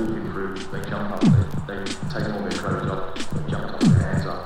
improved. They jump up, they, they take all their credit up, they jump up, their hands up.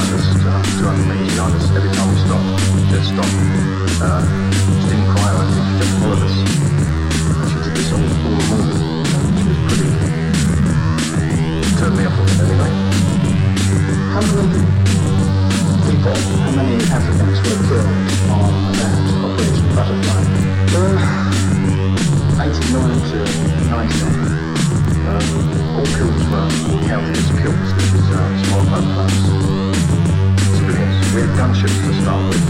200 meters behind us. Every time we stopped, just stopped. Uh, she didn't cry anything, she just followed us. She did this all, all the morning. She was pretty, turned me off of it anyway. How many people, how many Africans were killed on that Operation Butterfly? Uh, 89 to 99. Um, all kills were counted as kills, uh, small. We had to start with,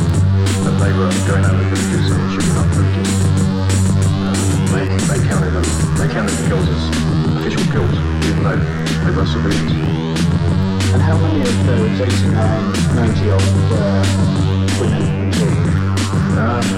but they were going villages and shooting up. Um, they, counted them. They counted the kills as official kills, they. And how many of those 89, 90 odd were? Uh.